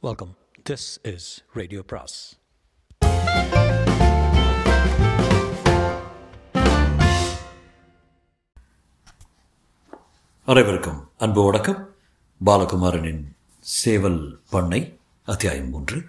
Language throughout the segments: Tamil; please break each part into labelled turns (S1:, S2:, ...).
S1: வெல்கம் திஸ் இஸ் ரேடியோ பிராஸ்
S2: அனைவருக்கும் அன்பு வணக்கம். பாலகுமாரனின் சேவல் பண்ணை அத்தியாயம் மூன்று.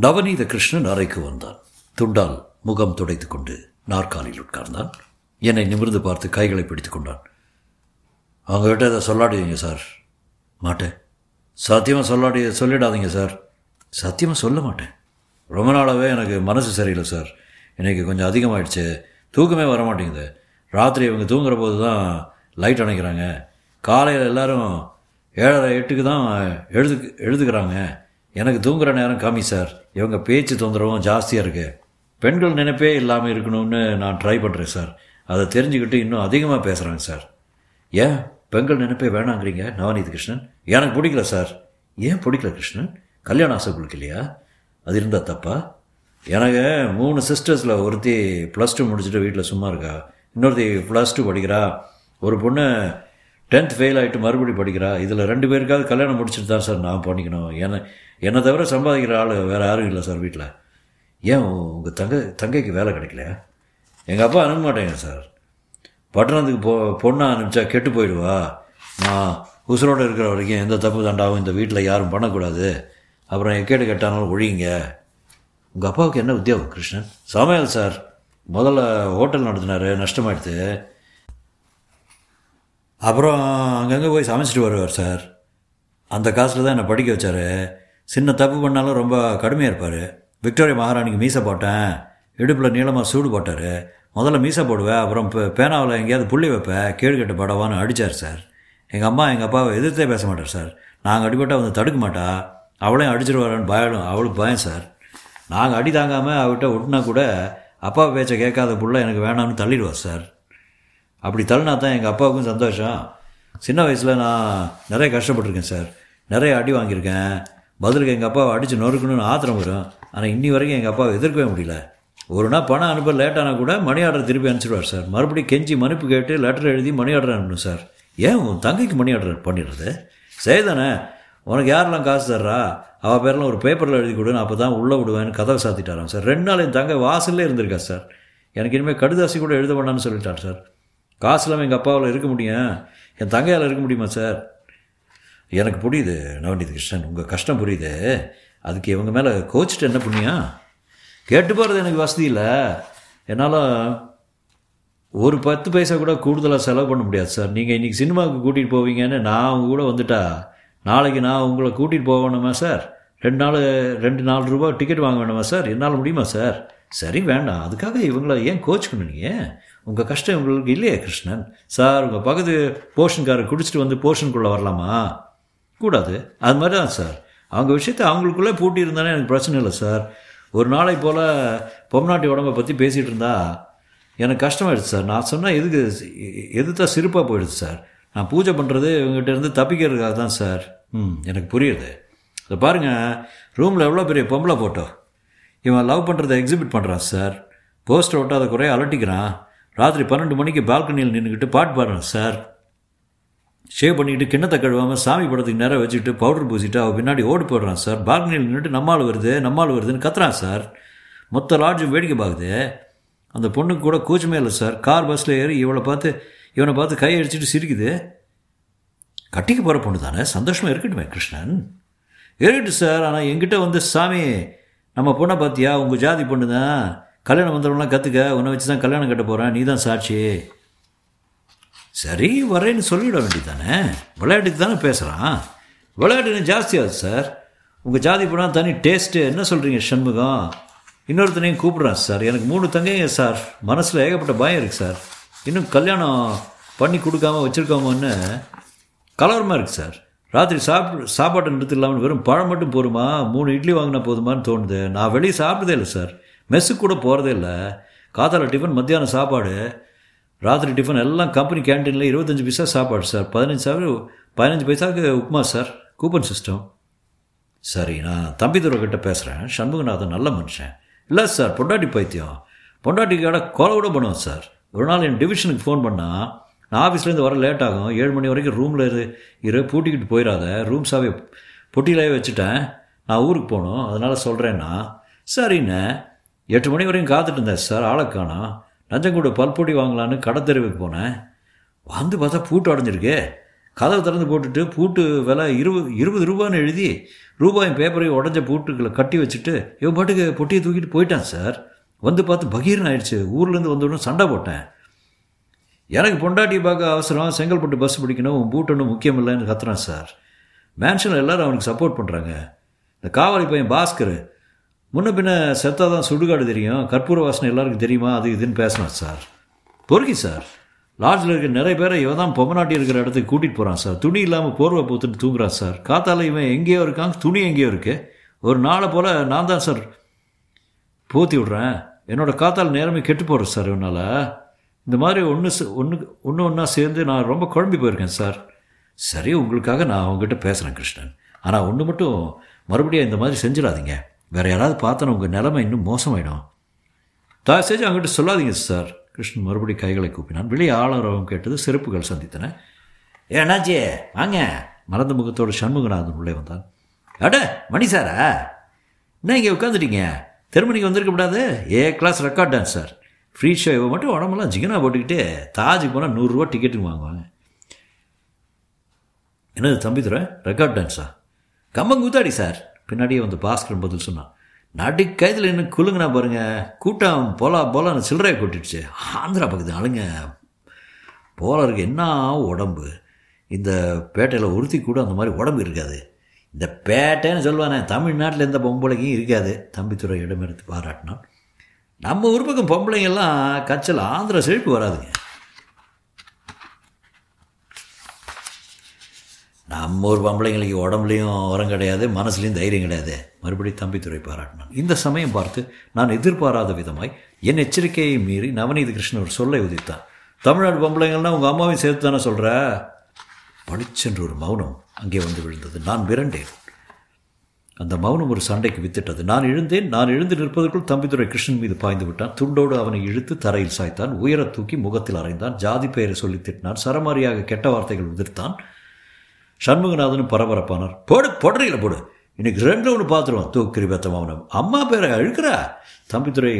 S2: நவநீத கிருஷ்ணன் அறைக்கு வந்தான். துண்டால் முகம் துடைத்துக் கொண்டு நாற்காலியில் உட்கார்ந்தான். என்னை நிமிர்ந்து பார்த்து கைகளை பிடித்துக் கொண்டான். அவங்ககிட்ட அதை சொல்லாடுவீங்க சார். மாட்டேன். சத்தியமாக சொல்லாடி சொல்லிடாதீங்க சார். சத்தியமாக சொல்ல மாட்டேன். ரொம்ப நாளாகவே எனக்கு மனசு சரியில்லை சார். இன்றைக்கி கொஞ்சம் அதிகமாகிடுச்சு தூக்கமே வர மாட்டேங்குது. ராத்திரி இவங்க தூங்குற போது தான் லைட் அணைக்கிறாங்க. காலையில் எல்லாரும் ஏழரை எட்டுக்கு தான் எழுது எழுதுக்கிறாங்க எனக்கு தூங்குற நேரம் கம்மி சார். இவங்க பேச்சு தொந்தரவும் ஜாஸ்தியாக இருக்குது பெண்கள் நினைப்பே இல்லாமல் இருக்கணும்னு நான் ட்ரை பண்ணுறேன் சார். அதை தெரிஞ்சுக்கிட்டு இன்னும் அதிகமாக பேசுகிறாங்க சார். ஏன்? பெண்கள் நினைப்பே வேணாங்கிறீங்க. நவநீத் கிருஷ்ணன். எனக்கு பிடிக்கல சார். ஏன் பிடிக்கல கிருஷ்ணன்? கல்யாண ஆசை உங்களுக்கு இல்லையா? அது இருந்தால் தப்பா? எனக்கு மூணு சிஸ்டர்ஸில் ஒருத்தி ப்ளஸ் டூ முடிச்சுட்டு வீட்டில் சும்மா இருக்கா. இன்னொருத்தி ப்ளஸ் டூ படிக்கிறா. ஒரு பொண்ணு டென்த் ஃபெயில் ஆகிட்டு மறுபடி படிக்கிறா. இதில் ரெண்டு பேருக்காவது கல்யாணம் முடிச்சுட்டு தான் சார் நான் பண்ணிக்கணும். என்னை என்னை தவிர சம்பாதிக்கிற ஆள் வேறு யாரும் இல்லை சார் வீட்டில் ஏன் உங்கள் தங்க தங்கைக்கு வேலை கிடைக்கல எங்கள் அப்பா அனுப்ப மாட்டேங்க சார். பட்டணத்துக்கு போ பொண்ணை அனுப்பிச்சா கெட்டு போயிடுவா. நான் உசுரோடு இருக்கிற வரைக்கும் எந்த தப்பு தண்டாவும் இந்த வீட்டில் யாரும் பண்ணக்கூடாது. அப்புறம் எக்கேடு கெட்டானாலும் ஒழியுங்க. உங்கள் அப்பாவுக்கு என்ன உத்தியோகம் கிருஷ்ணன்? சமையல் சார். முதல்ல ஹோட்டல் நடத்தினார் நஷ்டமாயிடுது அப்புறம் அங்கங்கே போய் சமைச்சிட்டு வருவார் சார். அந்த காசில் தான் என்னை படிக்க வச்சார். சின்ன தப்பு பண்ணாலும் ரொம்ப கடுமையாக இருப்பார். விக்டோரியா மகாராணிக்கு மீசை போட்டேன். இடுப்பில் நீளமாக சூடு போட்டார். முதல்ல மீசை போடுவேன் அப்புறம் இப்போ பேனாவில் எங்கேயாவது புள்ளி வைப்பேன் கேடு கட்டு படவான்னு அடித்தார் சார். எங்கள் அம்மா எங்கள் அப்பாவை எதிர்த்தே பேச மாட்டார் சார். நாங்கள் அடிபட்டால் வந்து தடுக்க மாட்டா. அவளையும் அடிச்சிருவாரான்னு பயம் அவளுக்கு பயம் சார். நாங்கள் அடி தாங்காமல் அவர்கிட்ட விட்டுனா கூட அப்பா பேச்சை கேட்காத புள்ள எனக்கு வேணாம்னு தள்ளிடுவார் சார். அப்படி தள்ளினா தான் எங்கள் அப்பாவுக்கும் சந்தோஷம். சின்ன வயசில் நான் நிறைய கஷ்டப்பட்டிருக்கேன் சார். நிறைய அடி வாங்கியிருக்கேன். பதிலுக்கு எங்கள் அப்பாவை அடித்து நொறுக்கணும்னு ஆத்திரம் வரும். ஆனால் இன்னி வரைக்கும் எங்கள் அப்பாவை எதிர்க்கவே முடியல. ஒரு நாள் பணம் அனுப்ப லேட்டானா கூட மணி ஆர்டர் திருப்பி அனுப்பிச்சிடுவார் சார். மறுபடியும் கெஞ்சி மன்னிப்பு கேட்டு லெட்டர் எழுதி மணி ஆர்டர் அனுப்பணும் சார். ஏன் உன் தங்கைக்கு மணி ஆர்டர் பண்ணிடுறது? சரிதானே உனக்கு யாரெல்லாம் காசு தர்றா? அவள் பேரெல்லாம் ஒரு பேப்பரில் எழுதி கொடு நான் அப்போ தான் உள்ளே விடுவேன்னு கதவை சாத்திட்டாராம் சார். ரெண்டு நாள் என் தங்கை வாசல்லே இருந்திருக்கா சார். எனக்கு இனிமேல் கடுதாசி கூட எழுத வேண்டாம்னு சொல்லிட்டார் சார். காசு இல்லாமல் எங்கள் அப்பாவில் இருக்க முடியும். என் தங்கையால் இருக்க முடியுமா சார்? எனக்கு புரியுது நவநீத் கிருஷ்ணன். உங்கள் கஷ்டம் புரியுது. அதுக்கு இவங்க மேலே கோச்சிட்டு என்ன புண்ணியா கேட்டு போகிறது எனக்கு வசதி இல்லை. என்னால் ஒரு பத்து பைசா கூட கூடுதலாக செலவு பண்ண முடியாது சார். நீங்கள் இன்றைக்கி சினிமாவுக்கு கூட்டிகிட்டு போவீங்கன்னு நான் அவங்க கூட வந்துட்டா நாளைக்கு நான் உங்களை கூட்டிகிட்டு போகணுமா சார்? ரெண்டு நாள் ரெண்டு நாலு ரூபா டிக்கெட் வாங்க வேணுமா சார்? என்னால் முடியுமா சார்? சரி வேண்டாம். அதுக்காக இவங்கள ஏன் கோச்சுக்கணும் நீங்கள் உங்கள் கஷ்டம் இவங்களுக்கு இல்லையே கிருஷ்ணன். சார் உங்கள் பக்கத்து போர்ஷன்காரர் குடிச்சிட்டு வந்து போர்ஷனுக்குள்ளே வரலாமா? கூடாது. அது மாதிரி தான் சார். அவங்க விஷயத்த அவங்களுக்குள்ளே பூட்டி இருந்தாலே எனக்கு பிரச்சனை இல்லை சார். ஒரு நாளை போல் பொம்நாட்டி உடம்பை பற்றி பேசிகிட்டு இருந்தா எனக்கு கஷ்டமாயிடுச்சு சார். நான் சொன்னால் எதுக்கு எதுத்தா சிரிப்பாக போயிடுது சார். நான் பூஜை பண்ணுறது இவங்ககிட்ட இருந்து தப்பிக்கிறதுக்காக தான் சார். ம் எனக்கு புரியுது. இதை பாருங்கள் ரூமில் எவ்வளோ பெரிய பொம்பளை போட்டோ இவன் லவ் பண்ணுறதை எக்ஸிபிட் பண்ணுறான் சார். போஸ்டர் ஒட்டாத குறைய அலட்டிக்கிறான். ராத்திரி பன்னெண்டு மணிக்கு பால்கனியில் நின்றுக்கிட்டு பாட்டு பாடுறான் சார். ஷேவ் பண்ணிட்டு கிண்ணத்தை கழுவாமல் சாமி படத்துக்கு நேரம் வச்சுக்கிட்டு பவுடர் பூசிட்டு அவள் பின்னாடி ஓடி போடுறான் சார் பால்கனியில் நின்றுட்டு நம்மால் வருது நம்மால் வருதுன்னு கத்துறான் சார் மொத்த லாட்ஜும் வேடிக்கை பார்க்குது. அந்த பொண்ணுக்கு கூட கூச்சமே இல்லை சார் கார் பஸ்ஸில் ஏறி இவளை பார்த்து இவனை பார்த்து கை அடிச்சுட்டு சிரிக்குது. கட்டிக்கு போகிற பொண்ணு தானே? சந்தோஷமாக இருக்கட்டுமே கிருஷ்ணன். இருக்கட்டும் சார் ஆனால் எங்கிட்ட வந்து சாமி நம்ம பொண்ணை பார்த்தியா? உங்கள் ஜாதி பொண்ணு தான் கல்யாணம் வந்தவங்களாம் கற்றுக்க உன்னை வச்சு தான் கல்யாணம் கட்ட போகிறேன் நீ தான் சாட்சி. சரி வரேன்னு சொல்லிவிட வேண்டியதானே விளையாட்டுக்கு தானே பேசுகிறான் விளையாட்டு ஜாஸ்தியாகுது சார். உங்கள் ஜாதி போனால் தனி டேஸ்ட்டு என்ன சொல்கிறீங்க சண்முகம்? இன்னொருத்தனையும் கூப்பிட்றான் சார். எனக்கு மூணு தங்கைங்க சார். மனசில் ஏகப்பட்ட பயம் இருக்குது சார். இன்னும் கல்யாணம் பண்ணி கொடுக்காம வச்சுருக்காமன்னு கலவரமாக இருக்குது சார். ராத்திரி சாப்பிட்டு சாப்பாட்டை நிறுத்திடலாம்னு வெறும் பழம் மட்டும் போருமா மூணு இட்லி வாங்கினா போதுமான்னு தோணுது. நான் வெளியே சாப்பிட்டதே இல்லை சார். மெஸ்ஸுக்கு கூட போகிறதே இல்லை. காத்தால டிஃபன் மத்தியானம் சாப்பாடு. ராத்திரி டிஃபன் எல்லாம் கம்பெனி கேன்டீனில் இருபத்தஞ்சி பைசா சாப்பாடு சார் பதினஞ்சு சாப்பிடு பதினஞ்சு பைசாவுக்கு உப்புமா சார் கூப்பன் சிஸ்டம் சரி நான் தம்பி கிட்ட பேசுகிறேன் சண்முகநாதன் நல்ல மனுஷன். இல்லை சார் பொண்டாட்டி பைத்தியம். பொண்டாட்டிக்காட கொலை கூட பண்ணுவேன் சார் ஒரு நாள் என் டிவிஷனுக்கு ஃபோன் பண்ணால் நான் ஆஃபீஸ்லேருந்து வர லேட் ஆகும். ஏழு மணி வரைக்கும் ரூமில் இரு இரு பூட்டிக்கிட்டு போயிடாத. ரூம் சாவே பொட்டியிலே வச்சுட்டேன். நான் ஊருக்கு போகணும். அதனால் சொல்கிறேன்னா சரிண்ணே எட்டு மணி வரையும் காத்துட்டு இருந்தேன் சார் ஆளை காணோம். நஞ்சங்கூட பல்பொடி வாங்கலான்னு கடை தெருவுக்கு போனேன். வந்து பார்த்தா பூட்டு அடைஞ்சிருக்கு. கதவை திறந்து போட்டுட்டு பூட்டு விலை இருபது இருபது ரூபான்னு எழுதி ரூபாயும் பேப்பரையும் உடஞ்ச பூட்டுகளை கட்டி வச்சுட்டு இவன் பாட்டுக்கு பொட்டியை தூக்கிட்டு போயிட்டான் சார். வந்து பார்த்து பகீர்னு ஆயிடுச்சு. ஊர்லேருந்து வந்தோடனே சண்டை போட்டேன். எனக்கு பொண்டாட்டி பார்க்க அவசரம் செங்கல்பட்டு பஸ் பிடிக்கணும் உன் பூட்டு ஒன்றும் முக்கியம் இல்லைன்னு கத்துறான் சார். மேன்ஷனில் எல்லாரும் அவனுக்கு சப்போர்ட் பண்ணுறாங்க இந்த காவலி பையன் பாஸ்கர் முன்ன பின்ன செத்தாக தான் சுடுகாடு தெரியும். கற்பூர வாசனை எல்லாருக்கும் தெரியுமா? அது இதுன்னு பேசினார் சார். பொறுக்கி சார். லாட்ஜில் இருக்கிற நிறைய பேரை இவன் தான் பொம்மநாட்டி இருக்கிற இடத்துக்கு கூட்டிகிட்டு போகிறான் சார். துணி இல்லாமல் போர்வை போத்துட்டு தூங்குறான் சார். காத்தால இவன் எங்கேயோ இருக்காங்க துணி எங்கேயோ இருக்கு. ஒரு நாளை போல் நான் தான் சார் போத்தி விட்றேன். என்னோட காத்தால் நேரமே கெட்டு போடுறேன் சார் இவனால். இந்த மாதிரி ஒன்று ஒன்று ஒன்று ஒன்றா சேர்ந்து நான் ரொம்ப குழம்பி போயிருக்கேன் சார். சரி உங்களுக்காக நான் அவங்ககிட்ட பேசுகிறேன் கிருஷ்ணன். ஆனால் ஒன்று மட்டும் மறுபடியும் இந்த மாதிரி செஞ்சிடாதீங்க. வேறு யாராவது பார்த்தோன்னா உங்கள் நிலைமை இன்னும் மோசமாயிடும். தயவு செஞ்சு அவங்ககிட்ட சொல்லாதீங்க சார். கிருஷ்ணன் மறுபடியும் கைகளை கூப்பினான் வெளியே ஆளரவம் கேட்டது செருப்புகள் சந்தித்தன. அண்ணாச்சி வாங்க. மறந்த முகத்தோட சண்முகநாதன் உள்ளே வந்தான். அட மணி சாரா? என்ன இங்கே உட்காந்துட்டீங்க திருமணிக்கு வந்திருக்க கூடாது? A class record dance sir. Free show இவ மட்டும் உடம்பெல்லாம் ஜிகனா போட்டுக்கிட்டு தாஜுக்கு போனால் நூறுரூவா டிக்கெட்டுக்கு வாங்குவாங்க. என்னது தம்பி துறை ரெக்கார்ட் டான்ஸா கம்பங்கூத்தாடி சார். பின்னாடியே வந்து பாஸ்கரன் பதில் சொன்னான். நடுக்கைதில் இன்னும் குலுங்குனா பாருங்க கூட்டம் போலா போலான்னு சில்லறையை கூட்டிடுச்சு. ஆந்திரா பக்கத்து ஆளுங்க போலருக்கு என்ன உடம்பு? இந்த பேட்டையில் ஒருத்தி கூட அந்த மாதிரி உடம்பு இருக்காது. இந்த பேட்டைன்னு சொல்லுவானே தமிழ்நாட்டில் எந்த பொம்பளைக்கும் இருக்காது. தம்பித்துறை இடமெடுத்து பாராட்டினான். நம்ம ஊர் பக்கம் பொம்பளைங்கெல்லாம் கச்சல் ஆந்திரா செழிப்பு வராதுங்க. நம்ம ஊர் பொம்பளைங்களுக்கு உடம்புலையும் உரம் கிடையாது மனசுலையும் தைரியம் கிடையாது. மறுபடியும் தம்பித்துறை பாராட்டினான். இந்த சமயம் பார்த்து நான் எதிர்பாராத விதமாய் என் எச்சரிக்கையை மீறி நவநீத கிருஷ்ணன் ஒரு சொல்லை உதித்தான். தமிழ்நாடு பொம்பளைங்கள்னா உங்கள் அம்மாவையும் சேர்த்து தானே சொல்கிற பளிச்சென்று ஒரு மௌனம் அங்கே வந்து விழுந்தது. நான் விரண்டேன். அந்த மௌனம் ஒரு சண்டைக்கு வித்திட்டது. நான் எழுந்தேன். நான் எழுந்து நிற்பதற்குள் தம்பித்துறை கிருஷ்ணன் மீது பாய்ந்து விட்டான். துண்டோடு அவனை இழுத்து தரையில் சாய்த்தான். உயரத் தூக்கி முகத்தில் அறைந்தான். ஜாதி பெயரை சொல்லி திட்டினான். சரமாரியாக கெட்ட வார்த்தைகள் உதிர்த்தான். சண்முகநாதனும் பரபரப்பானார். போடு பொடரியில் போடு. இன்னைக்கு ரெண்டு ஒன்று பார்த்துருவோம் தூக்கிரி பெத்தமாவனம் அம்மா பேரை அழுக்கிறா? தம்பித்துறை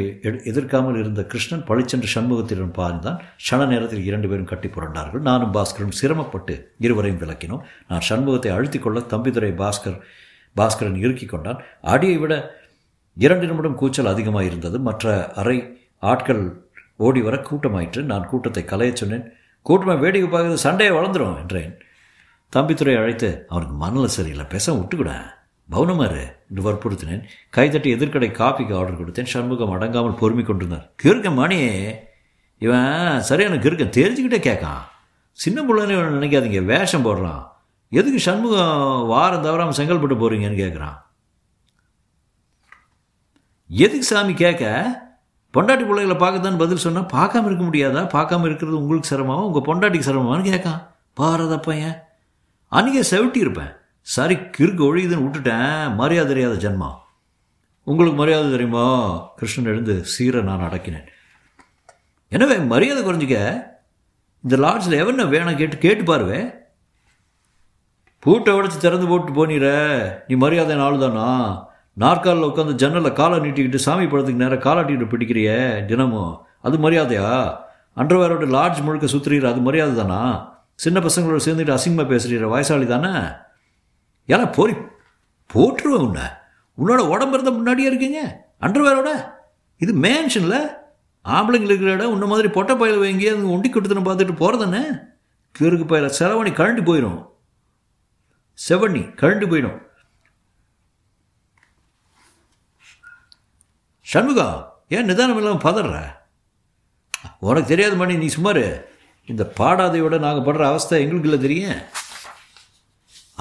S2: எதிர்க்காமல் இருந்த கிருஷ்ணன் பழிச்சென்று சண்முகத்திடம் பாய்ந்தான். சன நேரத்தில் இரண்டு பேரும் கட்டி புரண்டார்கள். நானும் பாஸ்கரும் சிரமப்பட்டு இருவரையும் விளக்கினோம். நான் சண்முகத்தை அழுத்திக் கொள்ள தம்பித்துறை பாஸ்கர் பாஸ்கரன் இறுக்கி கொண்டான். அடியை விட இரண்டு நிமிடம் கூச்சல் அதிகமாக இருந்தது மற்ற அறை ஆட்கள் ஓடி வர கூட்டமாயிற்று. நான் கூட்டத்தை கலையச் சொன்னேன். கூட்டமாக வேடிக்கை பார்க்குறது சண்டையை வளர்ந்துடும் என்றேன். தம்பித்துறை அழைத்து அவனுக்கு மனநிலை சரியில்லை பேச விட்டுக்கூட. பவுனமாரு என்று வற்புறுத்தினேன். கைதட்டி எதிர்க்கடை காப்பிக்கு ஆர்டர் கொடுத்தேன். சண்முகம் அடங்காமல் பொறுமை கொண்டிருந்தார். கிறுக்க மணி இவன் சரியான கிருக்க தெரிஞ்சுக்கிட்டே கேட்கான். சின்ன பிள்ளைன்னு நினைக்காதீங்க வேஷம் போடுறான். எதுக்கு சண்முகம் வாரம் தவறாமல் செங்கல்பட்டு போகிறீங்கன்னு கேட்குறான். எதுக்கு சாமி கேட்க? பொண்டாட்டி பிள்ளைகளை பார்க்கத்தான் பதில் சொன்னால் பார்க்காம இருக்க முடியாதா? பார்க்காம இருக்கிறது உங்களுக்கு சிரமமா? உங்கள் பொண்டாட்டிக்கு சிரமமான்னு கேட்கான். பாரத பையன். அன்றைக்கே செவிட்டி இருப்பேன் சரி கிறுக்கு ஒழியுதுன்னு விட்டுட்டேன். மரியாதை தெரியாத ஜென்மா. உங்களுக்கு மரியாதை தெரியுமா? கிருஷ்ணன் எழுந்து சீரை நான் அடக்கினேன். எனவே மரியாதை குறைஞ்சிக்க? இந்த லாட்ஜில் எவன வேணும் கேட்டு கேட்டு பாருவே. பூட்டை உடச்சி திறந்து போட்டு போனிற நீ மரியாதை நாள் தானா நாற்காலில் உட்காந்து ஜன்னலில் காலை நீட்டிக்கிட்டு சாமி படத்துக்கு நேரம் காலாட்டிக்கிட்டு பிடிக்கிறியே தினமும். அது மரியாதையா? அண்டர்வேரோட லாட்ஜ் முழுக்க சுற்றுறீர் அது மரியாதை தானா சின்ன பசங்களோட சேர்ந்துட்டு அசிங்கமாக பேசுகிறீர வயசாளி தானே? ஏன்னா போரி போட்டுருவேன் உன்னை. உன்னோட உடம்பு இருந்த முன்னாடியே இருக்கீங்க. அண்டர்வேரோட? இது மேன்ஷனில் ஆம்பளைங்க இருக்கிற இடம் உன்ன மாதிரி பொட்டை பயில வாங்கி அது ஒண்டி கொடுத்துன்னு பார்த்துட்டு போகிறதானே கிறுக்கு பயில செலவணி கழண்டு போயிடும் செவணி கழண்டு போயிடும். சண்முகா ஏன் நிதானம் இல்லாமல் பதற? உனக்கு தெரியாது மணி நீ சுமார் இந்த பாடாதையோட நாங்கள் படுற அவஸ்தை எங்களுக்கு இல்லை தெரியும்.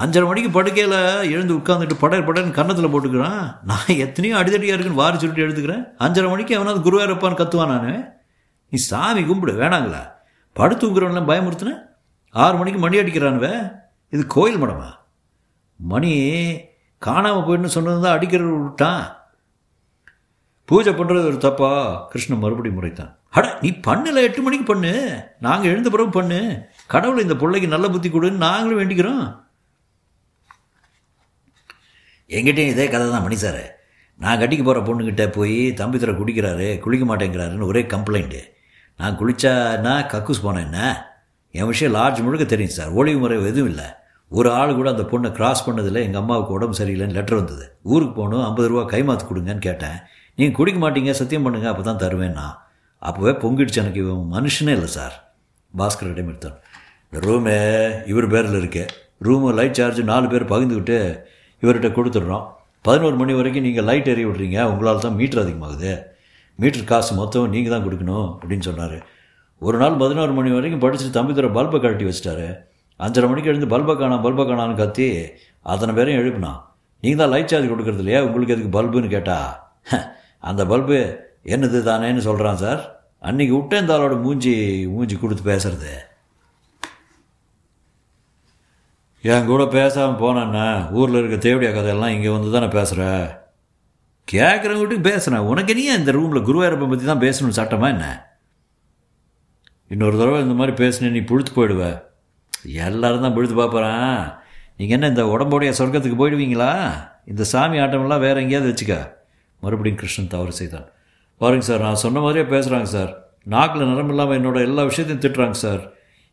S2: அஞ்சரை மணிக்கு படுக்கையில் எழுந்து உட்காந்துட்டு படர் படர்னு கன்னத்தில் போட்டுக்கிறான். நான் எத்தனையோ அடிதடியாக இருக்குன்னு வாரி சொல்லிட்டு எடுத்துக்கிறேன் அஞ்சரை மணிக்கு அவனாவது குருவாரப்பான்னு கத்துவான் நான் நீ சாமி கும்பிடு வேணாங்களா? படுத்து உங்கிறவன்லாம் பயமுறுத்துனேன் ஆறு மணிக்கு மணி அடிக்கிறானுவே இது கோயில் மடமா? மணி காணாமல் போயிடுன்னு சொன்னது தான் அடிக்கிற விட்டான். பூஜை பண்ணுறது ஒரு தப்பா? கிருஷ்ணன் மறுபடியும் முறைத்தான். அட நீ பண்ணல எட்டு மணிக்கு பண்ணு. நாங்கள் எழுந்த பிறகு பண்ணு. கடவுள் இந்த பிள்ளைக்கு நல்ல புத்தி கொடுன்னு நாங்களும் வேண்டிக்கிறோம். எங்கிட்டையும் இதே கதை தான் மணி சார். நான் கட்டிக்கு போகிற பொண்ணுக்கிட்ட போய் தம்பி தர குடிக்கிறாரு குளிக்க மாட்டேங்கிறாருன்னு ஒரே கம்ப்ளைண்ட்டு நான் குளிச்சானா கக்கூஸ் போனேன் என்ன? என் விஷயம் லார்ஜ் முழுக்க தெரியும் சார். ஒளிவு முறை எதுவும் இல்லை. ஒரு ஆள் கூட அந்த பொண்ணை கிராஸ் பண்ணதில் எங்கள் அம்மாவுக்கு உடம்பு சரியில்லைன்னு லெட்டர் வந்தது. ஊருக்கு போகணும் ஐம்பது ரூபா கைமாத்து கொடுங்கன்னு கேட்டேன். நீங்கள் குடிக்க மாட்டீங்க சத்தியம் பண்ணுங்க அப்போ தான் தருவேன் நான். அப்போவே பொங்கிடுச்சு எனக்கு. இவன் மனுஷனே இல்லை சார். பாஸ்கர் இடமெடுத்தான் இந்த ரூமு இவர் பேரில் இருக்கு. ரூமு லைட் சார்ஜ் நாலு பேர் பகிர்ந்துக்கிட்டு இவர்கிட்ட கொடுத்துட்றோம். பதினோரு மணி வரைக்கும் நீங்கள் லைட் எறி விட்றீங்க. உங்களால் தான் மீட்டர் அதிகமாகுது. மீட்டர் காசு மொத்தம் நீங்கள் தான் கொடுக்கணும் அப்படின்னு சொன்னார். ஒரு நாள் பதினோரு மணி வரைக்கும் படிச்சுட்டு தம்பி தர பல்பை கழட்டி வச்சிட்டாரு. அஞ்சரை மணிக்கு எழுந்து பல்பை காணாம் பல்பை காணான்னு கத்தி அத்தனை பேரையும் எழுப்பினான். நீங்கள் தான் லைட் சார்ஜ் கொடுக்குறது இல்லையா? உங்களுக்கு எதுக்கு பல்புன்னு கேட்டா அந்த பல்பு என்னது தானேன்னு சொல்கிறான் சார். அன்றைக்கி விட்டேன் இந்த ஆளோட மூஞ்சி மூஞ்சி கொடுத்து பேசுறது. என் கூட பேசாமல் போனேன்னா ஊரில் இருக்க தேவடியா கதையெல்லாம் இங்கே வந்து தானே பேசுகிற கேட்குறவங்ககிட்ட பேசுகிறேன் உனக்கு நீ இந்த ரூமில் குருவாயிரப்பை பற்றி தான் பேசணும்னு சட்டமா என்ன? இன்னொரு தடவை இந்த மாதிரி பேசினேன் நீ புழுத்து போயிடுவ. எல்லாரும் தான் புழுத்து பார்ப்பறான். நீங்கள் என்ன இந்த உடம்போடைய சொர்க்கத்துக்கு போயிடுவீங்களா? இந்த சாமி ஆட்டமெல்லாம் வேறு எங்கேயாவது வச்சுக்க. மறுபடியும் கிருஷ்ணன் தவறு செய்தான். பாருங்க சார் நான் சொன்ன மாதிரியே பேசுகிறாங்க சார். நாக்கில் நிறம் இல்லாமல் என்னோட எல்லா விஷயத்தையும் திட்டுறாங்க சார்.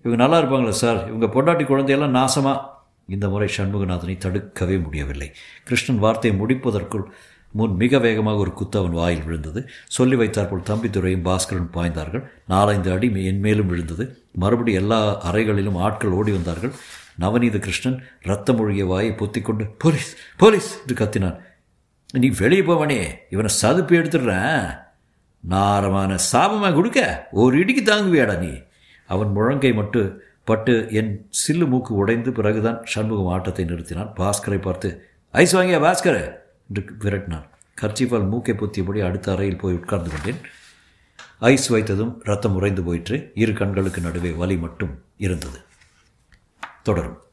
S2: இவங்க நல்லா இருப்பாங்களே சார். இவங்க பொண்டாட்டி குழந்தையெல்லாம் நாசமாக இந்த முறை சண்முகநாதனை தடுக்கவே முடியவில்லை. கிருஷ்ணன் வார்த்தையை முடிப்பதற்குள் முன் மிக வேகமாக ஒரு குத்து அவன் வாயில் விழுந்தது. சொல்லி வைத்தாற்போல் தம்பித்துறையும் பாஸ்கரன் பாய்ந்தார்கள். நாலைந்து அடி என் மேலும் விழுந்தது. மறுபடி எல்லா அறைகளிலும் ஆட்கள் ஓடி வந்தார்கள். நவநீத கிருஷ்ணன் ரத்தம் ஒழுகிய வாயை பொத்திக்கொண்டு போலீஸ் போலீஸ்! என்று கத்தினான். நீ வெளியே போவனே இவனை சதுப்பு எடுத்துடுறேன். நாரமான சாபமாக கொடுக்க? ஒரு இடிக்கு தாங்குவியாடா நீ? அவன் முழங்கை மட்டு பட்டு என் சில்லு மூக்கு உடைந்து பிறகுதான் சண்முகம் ஆட்டத்தை நிறுத்தினான். பாஸ்கரை பார்த்து ஐஸ் வாங்கியா பாஸ்கர்? என்று விரட்டினான். கர்ச்சிஃபால் மூக்கை பொத்தியபடி அடுத்த அறையில் போய் உட்கார்ந்து கொண்டேன். ஐஸ் வைத்ததும் ரத்தம் உறைந்து போயிற்று. இரு கண்களுக்கு நடுவே வலி மட்டும் இருந்தது. தொடரும்.